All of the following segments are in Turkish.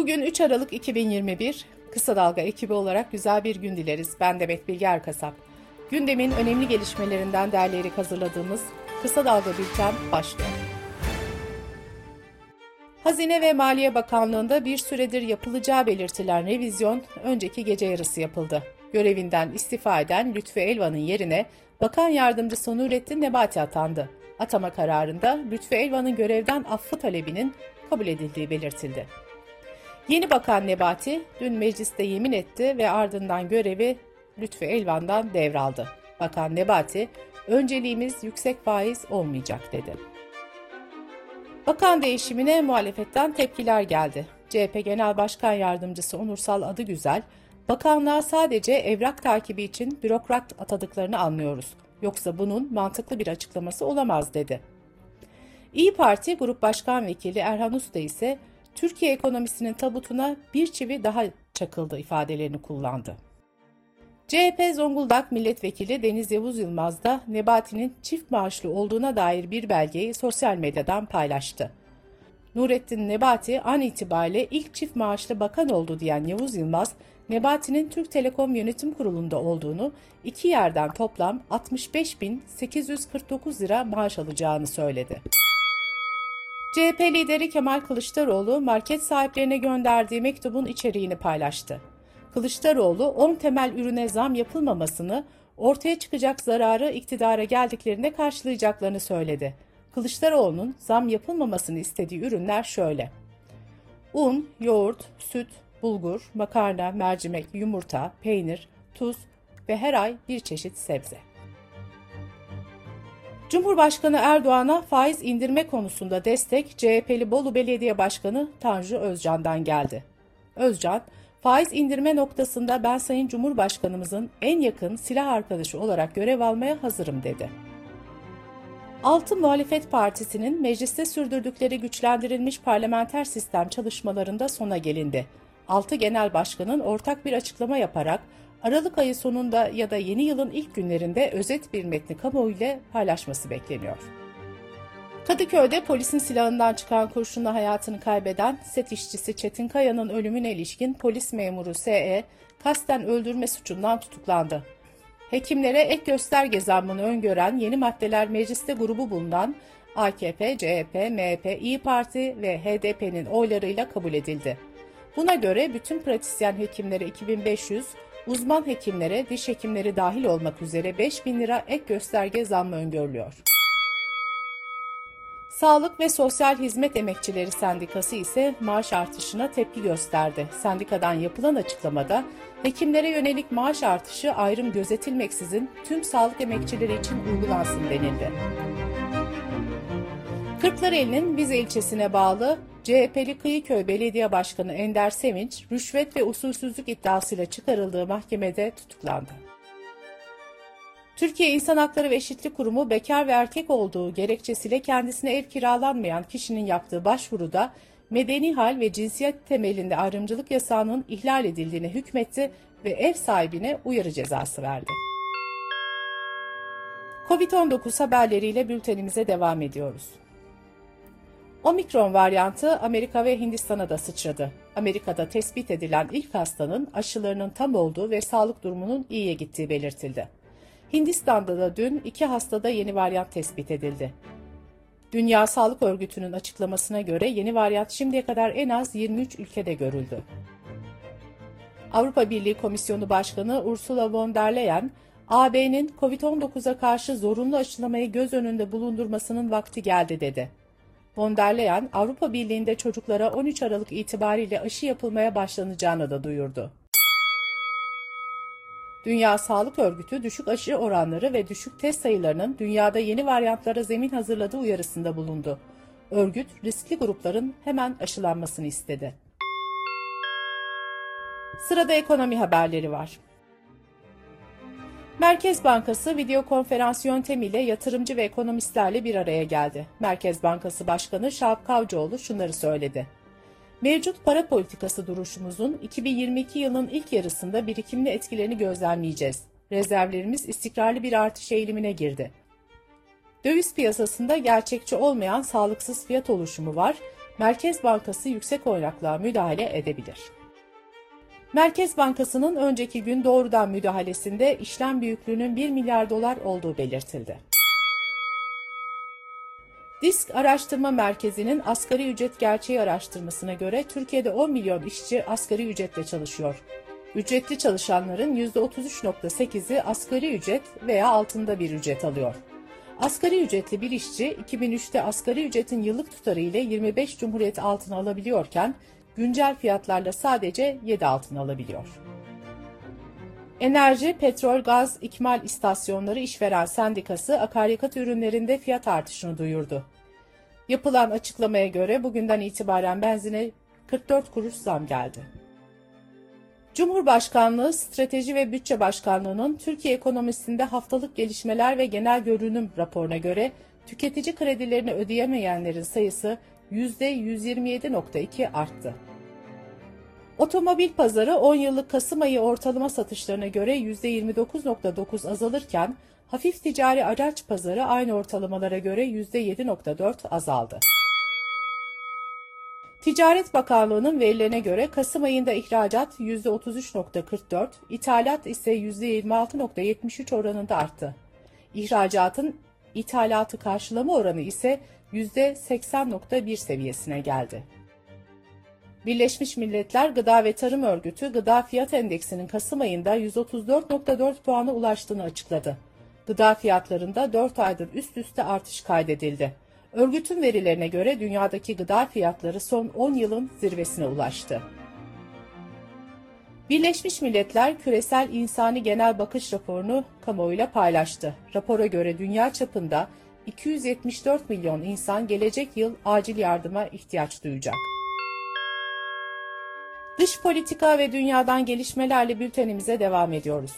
Bugün 3 Aralık 2021, Kısa Dalga ekibi olarak güzel bir gün dileriz. Ben Demet Bilge Erkasap. Gündemin önemli gelişmelerinden derleyerek hazırladığımız Kısa Dalga Bülten başlıyor. Hazine ve Maliye Bakanlığı'nda bir süredir yapılacağı belirtilen revizyon önceki gece yarısı yapıldı. Görevinden istifa eden Lütfü Elvan'ın yerine Bakan Yardımcısı Nurettin Nebati atandı. Atama kararında Lütfü Elvan'ın görevden affı talebinin kabul edildiği belirtildi. Yeni Bakan Nebati dün mecliste yemin etti ve ardından görevi Lütfü Elvan'dan devraldı. Bakan Nebati, önceliğimiz yüksek faiz olmayacak dedi. Bakan değişimine muhalefetten tepkiler geldi. CHP Genel Başkan Yardımcısı Onursal Adıgüzel, bakanlığa sadece evrak takibi için bürokrat atadıklarını anlıyoruz. Yoksa bunun mantıklı bir açıklaması olamaz dedi. İyi Parti Grup Başkan Vekili Erhan Usta ise Türkiye ekonomisinin tabutuna bir çivi daha çakıldı ifadelerini kullandı. CHP Zonguldak Milletvekili Deniz Yavuz Yılmaz da Nebati'nin çift maaşlı olduğuna dair bir belgeyi sosyal medyadan paylaştı. Nurettin Nebati an itibariyle ilk çift maaşlı bakan oldu diyen Yavuz Yılmaz, Nebati'nin Türk Telekom Yönetim Kurulu'nda olduğunu, iki yerden toplam 65.849 lira maaş alacağını söyledi. CHP lideri Kemal Kılıçdaroğlu market sahiplerine gönderdiği mektubun içeriğini paylaştı. Kılıçdaroğlu 10 temel ürüne zam yapılmamasını, ortaya çıkacak zararı iktidara geldiklerinde karşılayacaklarını söyledi. Kılıçdaroğlu'nun zam yapılmamasını istediği ürünler şöyle. Un, yoğurt, süt, bulgur, makarna, mercimek, yumurta, peynir, tuz ve her ay bir çeşit sebze. Cumhurbaşkanı Erdoğan'a faiz indirme konusunda destek CHP'li Bolu Belediye Başkanı Tanju Özcan'dan geldi. Özcan, faiz indirme noktasında ben Sayın Cumhurbaşkanımızın en yakın silah arkadaşı olarak görev almaya hazırım dedi. Altı Muhalefet Partisi'nin mecliste sürdürdükleri güçlendirilmiş parlamenter sistem çalışmalarında sona gelindi. Altı genel başkanın ortak bir açıklama yaparak Aralık ayı sonunda ya da yeni yılın ilk günlerinde özet bir metni kamuoyuyla paylaşması bekleniyor. Kadıköy'de polisin silahından çıkan kurşunla hayatını kaybeden set işçisi Çetin Kaya'nın ölümüne ilişkin polis memuru S.E. kasten öldürme suçundan tutuklandı. Hekimlere ek gösterge zammını öngören yeni maddeler mecliste grubu bulunan AKP, CHP, MHP, İyi Parti ve HDP'nin oylarıyla kabul edildi. Buna göre bütün pratisyen hekimlere 2500, uzman hekimlere, diş hekimleri dahil olmak üzere 5000 lira ek gösterge zammı öngörülüyor. Sağlık ve Sosyal Hizmet Emekçileri Sendikası ise maaş artışına tepki gösterdi. Sendikadan yapılan açıklamada hekimlere yönelik maaş artışı ayrım gözetilmeksizin tüm sağlık emekçileri için uygulansın denildi. Kırklareli'nin Vize ilçesine bağlı CHP'li Kıyıköy Belediye Başkanı Ender Sevinç, rüşvet ve usulsüzlük iddiasıyla çıkarıldığı mahkemede tutuklandı. Türkiye İnsan Hakları ve Eşitlik Kurumu bekar ve erkek olduğu gerekçesiyle kendisine ev kiralanmayan kişinin yaptığı başvuruda medeni hal ve cinsiyet temelinde ayrımcılık yasağının ihlal edildiğine hükmetti ve ev sahibine uyarı cezası verdi. Covid-19 haberleriyle bültenimize devam ediyoruz. Omikron varyantı Amerika ve Hindistan'a da sıçradı. Amerika'da tespit edilen ilk hastanın aşılarının tam olduğu ve sağlık durumunun iyiye gittiği belirtildi. Hindistan'da da dün iki hastada yeni varyant tespit edildi. Dünya Sağlık Örgütü'nün açıklamasına göre yeni varyant şimdiye kadar en az 23 ülkede görüldü. Avrupa Birliği Komisyonu Başkanı Ursula von der Leyen, AB'nin COVID-19'a karşı zorunlu aşılamayı göz önünde bulundurmasının vakti geldi dedi. Von der Leyen, Avrupa Birliği'nde çocuklara 13 Aralık itibariyle aşı yapılmaya başlanacağını da duyurdu. Dünya Sağlık Örgütü düşük aşı oranları ve düşük test sayılarının dünyada yeni varyantlara zemin hazırladığı uyarısında bulundu. Örgüt, riskli grupların hemen aşılanmasını istedi. Sırada ekonomi haberleri var. Merkez Bankası video konferans yöntemiyle yatırımcı ve ekonomistlerle bir araya geldi. Merkez Bankası Başkanı Şahap Kavcıoğlu şunları söyledi. Mevcut para politikası duruşumuzun 2022 yılının ilk yarısında birikimli etkilerini gözlemleyeceğiz. Rezervlerimiz istikrarlı bir artış eğilimine girdi. Döviz piyasasında gerçekçi olmayan sağlıksız fiyat oluşumu var. Merkez Bankası yüksek oynaklığa müdahale edebilir. Merkez Bankası'nın önceki gün doğrudan müdahalesinde işlem büyüklüğünün 1 milyar dolar olduğu belirtildi. Disk Araştırma Merkezi'nin asgari ücret gerçeği araştırmasına göre Türkiye'de 10 milyon işçi asgari ücretle çalışıyor. Ücretli çalışanların %33.8'i asgari ücret veya altında bir ücret alıyor. Asgari ücretli bir işçi 2003'te asgari ücretin yıllık tutarı ile 25 Cumhuriyet altını alabiliyorken güncel fiyatlarla sadece 7 altın alabiliyor. Enerji, Petrol, Gaz, İkmal İstasyonları İşveren Sendikası akaryakıt ürünlerinde fiyat artışını duyurdu. Yapılan açıklamaya göre bugünden itibaren benzine 44 kuruş zam geldi. Cumhurbaşkanlığı Strateji ve Bütçe Başkanlığı'nın Türkiye ekonomisinde haftalık gelişmeler ve genel görünüm raporuna göre tüketici kredilerini ödeyemeyenlerin sayısı %127.2 arttı. Otomobil pazarı 10 yıllık Kasım ayı ortalama satışlarına göre %29.9 azalırken hafif ticari araç pazarı aynı ortalamalara göre %7.4 azaldı. Ticaret Bakanlığı'nın verilerine göre Kasım ayında ihracat %33.44, ithalat ise %26.73 oranında arttı. İhracatın ithalatı karşılama oranı ise %80.1 seviyesine geldi. Birleşmiş Milletler Gıda ve Tarım Örgütü Gıda Fiyat Endeksinin Kasım ayında 134.4 puana ulaştığını açıkladı. Gıda fiyatlarında 4 aydır üst üste artış kaydedildi. Örgütün verilerine göre dünyadaki gıda fiyatları son 10 yılın zirvesine ulaştı. Birleşmiş Milletler Küresel İnsani Genel Bakış raporunu kamuoyuyla paylaştı. Rapora göre dünya çapında 274 milyon insan gelecek yıl acil yardıma ihtiyaç duyacak. Dış politika ve dünyadan gelişmelerle bültenimize devam ediyoruz.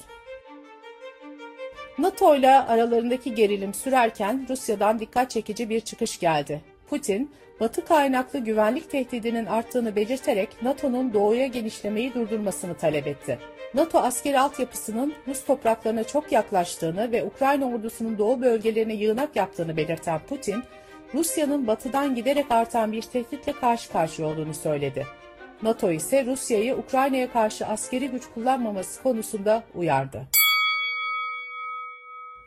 NATO ile aralarındaki gerilim sürerken Rusya'dan dikkat çekici bir çıkış geldi. Putin, Batı kaynaklı güvenlik tehdidinin arttığını belirterek NATO'nun doğuya genişlemeyi durdurmasını talep etti. NATO askeri altyapısının Rus topraklarına çok yaklaştığını ve Ukrayna ordusunun doğu bölgelerine yığınak yaptığını belirten Putin, Rusya'nın batıdan giderek artan bir tehditle karşı karşıya olduğunu söyledi. NATO ise Rusya'yı Ukrayna'ya karşı askeri güç kullanmaması konusunda uyardı.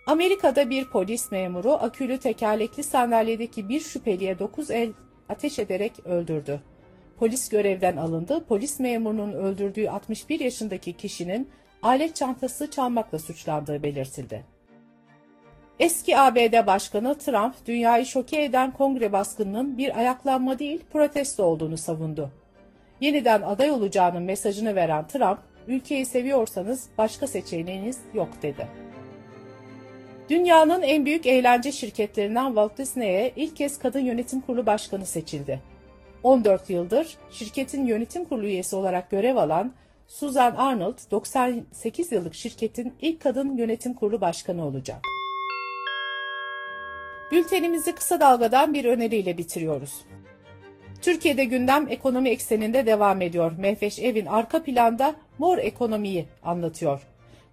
Amerika'da bir polis memuru akülü tekerlekli sandalyedeki bir şüpheliye 9 el ateş ederek öldürdü. Polis görevden alındı. Polis memurunun öldürdüğü 61 yaşındaki kişinin alet çantası çalmakla suçlandığı belirtildi. Eski ABD Başkanı Trump, dünyayı şoke eden kongre baskınının bir ayaklanma değil protesto olduğunu savundu. Yeniden aday olacağının mesajını veren Trump, ülkeyi seviyorsanız başka seçeneğiniz yok dedi. Dünyanın en büyük eğlence şirketlerinden Walt Disney'e ilk kez kadın yönetim kurulu başkanı seçildi. 14 yıldır şirketin yönetim kurulu üyesi olarak görev alan Susan Arnold, 98 yıllık şirketin ilk kadın yönetim kurulu başkanı olacak. Bültenimizi kısa dalgadan bir öneriyle bitiriyoruz. Türkiye'de gündem ekonomi ekseninde devam ediyor. Mehveş Evin arka planda mor ekonomiyi anlatıyor.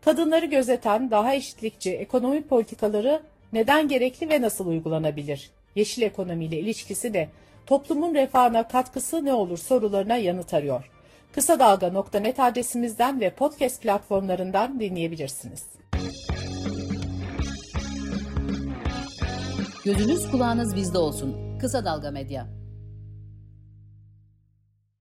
Kadınları gözeten daha eşitlikçi ekonomi politikaları neden gerekli ve nasıl uygulanabilir? Yeşil ekonomiyle ilişkisi de toplumun refahına katkısı ne olur sorularına yanıt arıyor. Kısa Dalga.net adresimizden ve podcast platformlarından dinleyebilirsiniz. Gözünüz kulağınız bizde olsun. Kısa Dalga Medya.